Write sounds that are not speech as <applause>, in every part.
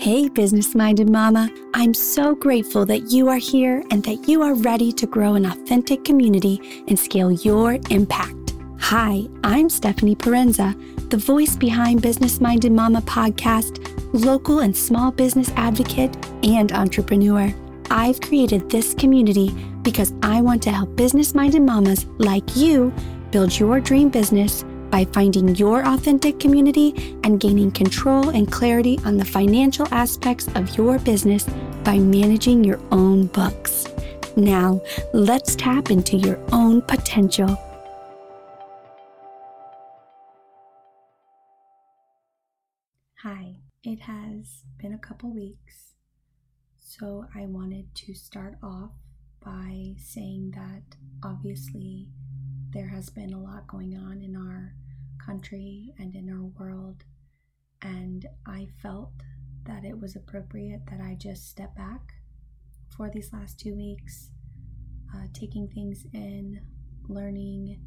Hey, business minded mama. I'm so grateful that you are here and that you are ready to grow an authentic community and scale your impact. Hi, I'm Stephanie Parenza, the voice behind Business Minded Mama podcast, local and small business advocate, and entrepreneur. I've created this community because I want to help business minded mamas like you build your dream business by finding your authentic community and gaining control and clarity on the financial aspects of your business by managing your own books. Now, let's tap into your own potential. Hi, it has been a couple weeks, so I wanted to start off by saying that obviously there has been a lot going on in our country and in our world, and I felt that it was appropriate that I just step back for these last two weeks, uh, taking things in, learning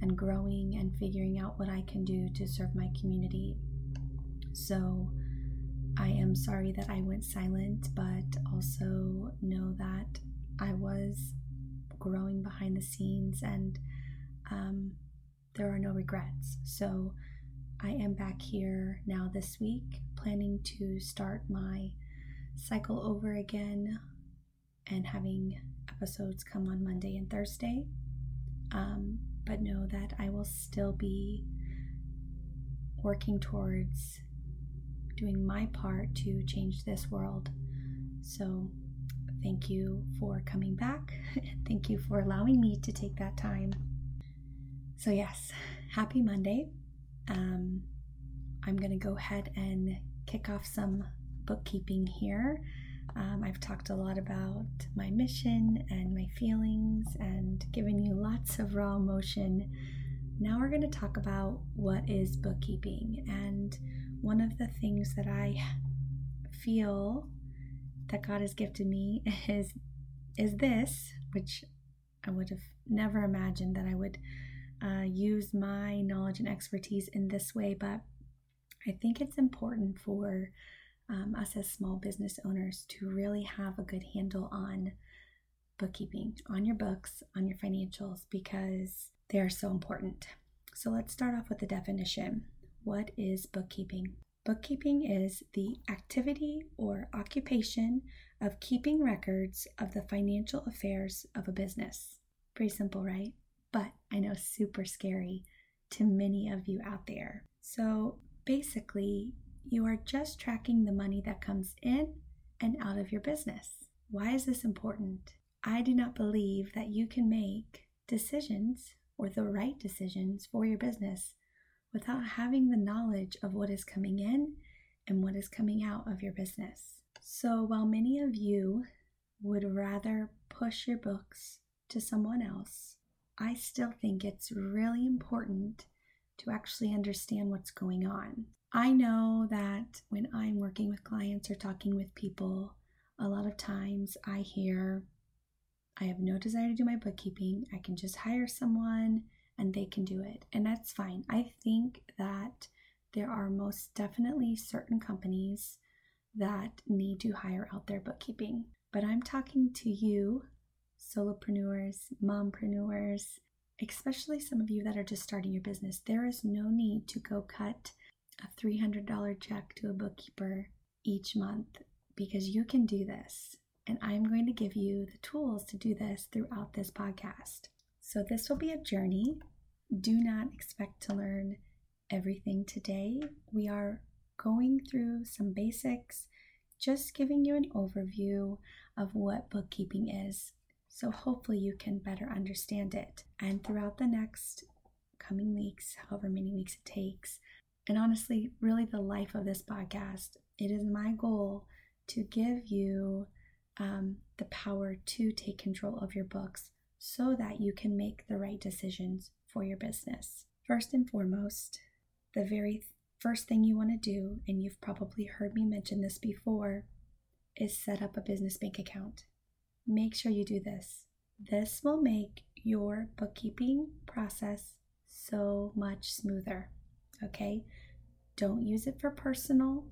and growing and figuring out what I can do to serve my community. So, I am sorry that I went silent, but also know that I was growing behind the scenes and um, there are no regrets. So I am back here now this week, planning to start my cycle over again and having episodes come on Monday and Thursday. Um, but know that I will still be working towards doing my part to change this world. So, thank you for coming back. <laughs> thank you for allowing me to take that time. So, yes, happy Monday. Um, I'm going to go ahead and kick off some bookkeeping here. Um, I've talked a lot about my mission and my feelings and given you lots of raw emotion. Now we're going to talk about what is bookkeeping. And one of the things that I feel that God has gifted me <laughs> is is this, which I would have never imagined that I would uh, use my knowledge and expertise in this way, but I think it's important for um, us as small business owners to really have a good handle on bookkeeping, on your books, on your financials, because they are so important. So let's start off with the definition. What is bookkeeping? Bookkeeping is the activity or occupation of keeping records of the financial affairs of a business. Pretty simple, right? But I know super scary to many of you out there. So basically, you are just tracking the money that comes in and out of your business. Why is this important? I do not believe that you can make decisions or the right decisions for your business without having the knowledge of what is coming in and what is coming out of your business. So, while many of you would rather push your books to someone else I still think it's really important to actually understand what's going on. I know that when I'm working with clients or talking with people, a lot of times I hear, I have no desire to do my bookkeeping. I can just hire someone and they can do it. And that's fine. I think that there are most definitely certain companies that need to hire out their bookkeeping. But I'm talking to you solopreneurs, mompreneurs, especially some of you that are just starting your business, there is no need to go cut a $300 check to a bookkeeper each month because you can do this. And I'm going to give you the tools to do this throughout this podcast. So, this will be a journey. Do not expect to learn everything today. We are going through some basics, just giving you an overview of what bookkeeping is so hopefully you can better understand it. And throughout the next coming weeks, however many weeks it takes, and honestly, really the life of this podcast, it is my goal to give you um, the power to take control of your books so that you can make the right decisions for your business. First and foremost, the very first thing you want to do, and you've probably heard me mention this before, is set up a business bank account make sure you do this. This will make your bookkeeping process so much smoother. Okay? Don't use it for personal.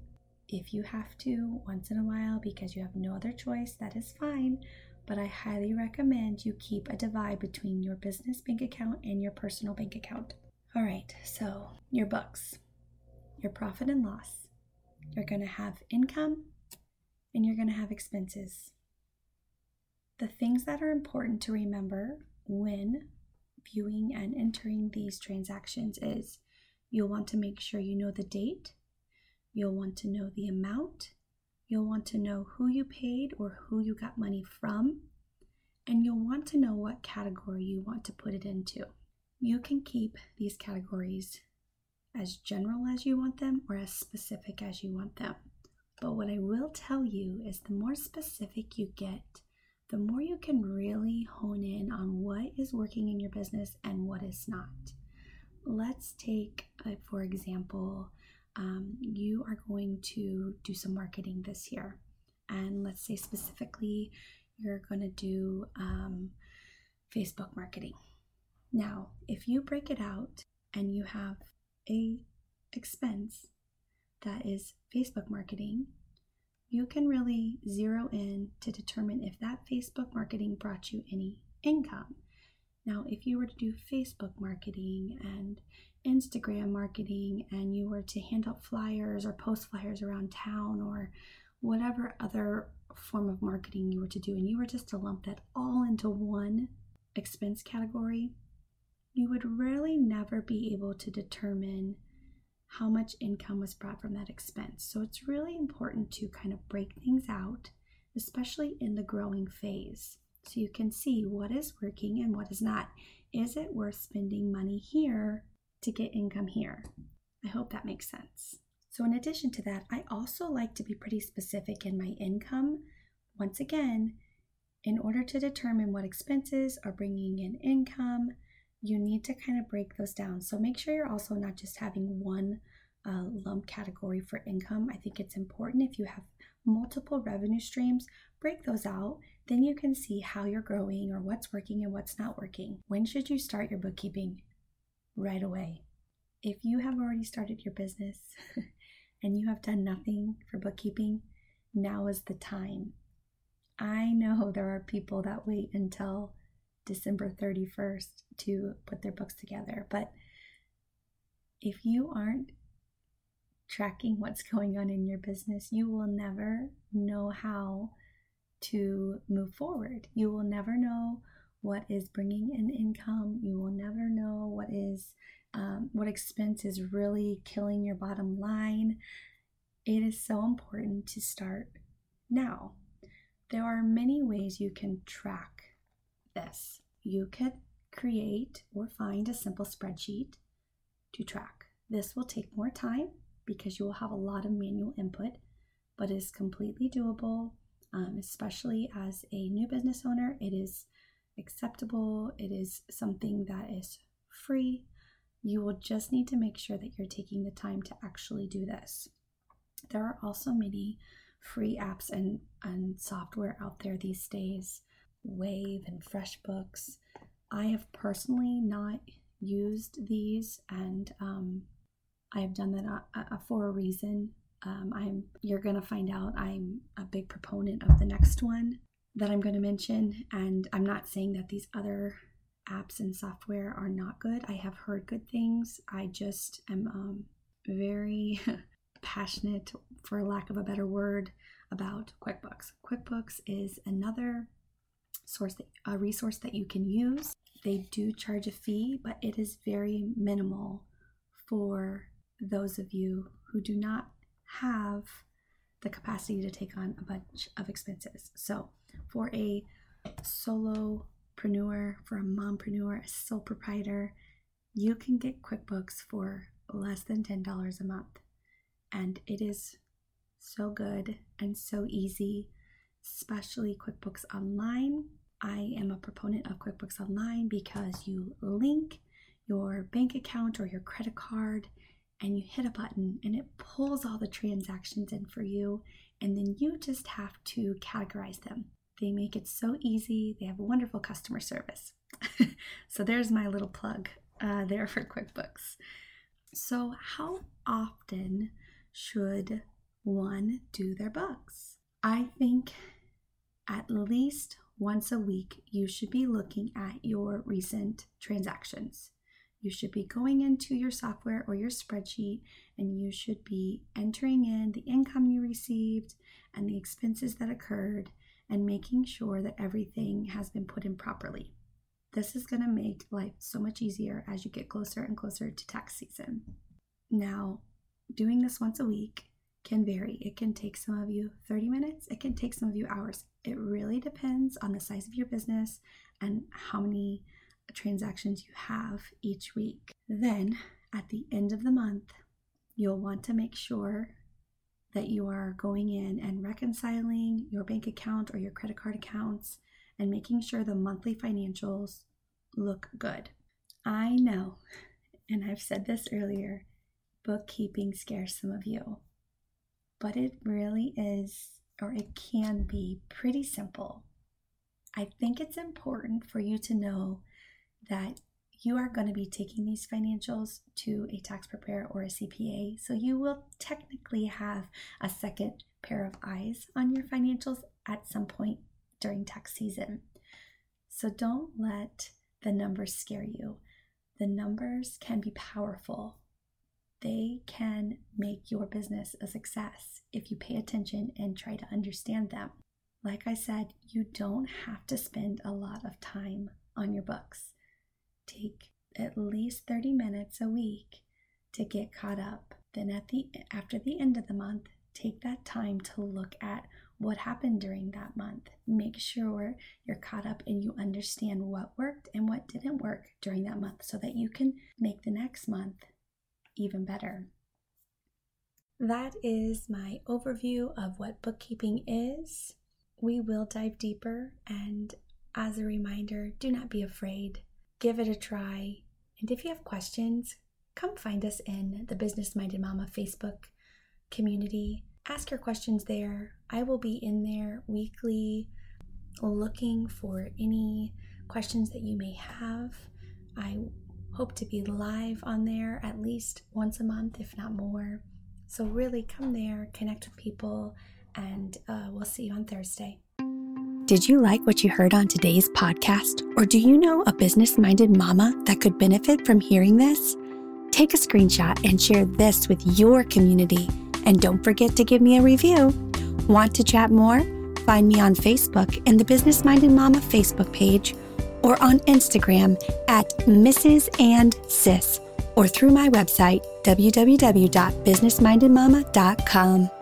If you have to once in a while because you have no other choice, that is fine. But I highly recommend you keep a divide between your business bank account and your personal bank account. All right, so your books, your profit and loss. You're going to have income and you're going to have expenses. The things that are important to remember when viewing and entering these transactions is you'll want to make sure you know the date, you'll want to know the amount, you'll want to know who you paid or who you got money from, and you'll want to know what category you want to put it into. You can keep these categories as general as you want them or as specific as you want them. But what I will tell you is the more specific you get, the more you can really hone in on what is working in your business and what is not. Let's take, uh, for example, um, you are going to do some marketing this year. And let's say specifically, you're going to do um, Facebook marketing. Now, if you break it out and you have a expense that is Facebook marketing you can really zero in to determine if that Facebook marketing brought you any income. Now, if you were to do Facebook marketing and Instagram marketing and you were to hand out flyers or post flyers around town or whatever other form of marketing you were to do, and you were just to lump that all into one expense category, you would really never be able to determine how much income was brought from that expense. So it's really important to kind of break things out, especially in the growing phase, so you can see what is working and what is not. Is it worth spending money here to get income here? I hope that makes sense. So, in addition to that, I also like to be pretty specific in my income. Once again, in order to determine what expenses are bringing in income, you need to kind of break those down. So make sure you're also not just having one uh, lump category for income. I think it's important if you have multiple revenue streams, break those out. Then you can see how you're growing or what's working and what's not working. When should you start your bookkeeping? Right away. If you have already started your business <laughs> and you have done nothing for bookkeeping, now is the time. I know <laughs> there are people that wait until December 31st to put their books together. But if you aren't tracking what's <laughs> going on in your business, you will never know how to move forward. You will never know what is bringing in income. You will never know what is um, what expense is really killing your bottom line. It is so important to start now. There are many ways you can track this. You could create or find a simple spreadsheet to track. This will take more time because you will have a lot of manual input, but is completely doable, um, especially as a new business owner. It is acceptable, it is something that is free. You will just need to make sure that you're taking the time to actually do this. There are also many free apps and, and software out there these days Wave and FreshBooks. I have personally not used these, and um, I have done that uh, uh, for a reason. Um, I'm you're gonna find out I'm a big proponent of the next one that I'm going to mention, and I'm not saying that these other apps and software are not good. I have heard good things. I just am um, very <laughs> passionate, for lack of a better word, about QuickBooks. QuickBooks is another source that, a resource that you can use. They do charge a fee, but it is very minimal for those of you who do not have the capacity to take on a bunch of expenses. So, for a solopreneur, for a mompreneur, a sole proprietor, you can get QuickBooks for less than $10 a month. And it is so good and so easy, especially QuickBooks Online. I am a proponent of QuickBooks Online because you link your bank account or your credit card and you hit a button and it pulls all the transactions in for you, and then you just have to categorize them. They make it so easy, they have a wonderful customer service. <laughs> so, there's my little plug uh, there for QuickBooks. So, how often should one, do their books. I think at least once a week, you should be looking at your recent transactions. You should be going into your software or your spreadsheet and you should be entering in the income you received and the expenses that occurred and making sure that everything has been put in properly. This is going to make life so much easier as you get closer and closer to tax season. Now, doing this once a week can vary. It can take some of you 30 minutes, it can take some of you hours. It really depends on the size of your business and how many transactions you have each week. Then, at the end of the month, you'll want to make sure that you are going in and reconciling your bank account or your credit card accounts and making sure the monthly financials look good. I know, and I've said this earlier, bookkeeping scares some of you, but it really is, or it can be, pretty simple. I think it's important for you to know that you are going to be taking these financials to a tax preparer or a CPA. So you will technically have a second pair of eyes on your financials at some point during tax season. So don't let the numbers scare you. The numbers can be powerful. They can make your business a success if you pay attention and try to understand them. Like I said, you don't have to spend a lot of time on your books take at least 30 minutes a week to get caught up. Then at the after the end of the month, take that time to look at what happened during that month. Make sure you're caught up and you understand what worked and what didn't work during that month so that you can make the next month even better. That is my overview of what bookkeeping is. We will dive deeper, and as a reminder, do not be afraid give it a try. And if you have questions, come find us in the Business Minded Mama Facebook community. Ask your questions there. I will be in there weekly looking for any questions that you may have. I hope to be live on there at least once a month, if not more. So, really come there, connect with people, and uh, we'll see you on Thursday. Did you like what you heard on today's podcast? Or do you know a business minded mama that could benefit from hearing this? Take a screenshot and share this with your community. And don't forget to give me a review. Want to chat more? Find me on Facebook in the Business Minded Mama Facebook page or on Instagram at Mrs. and Sis or through my website, www.businessmindedmama.com.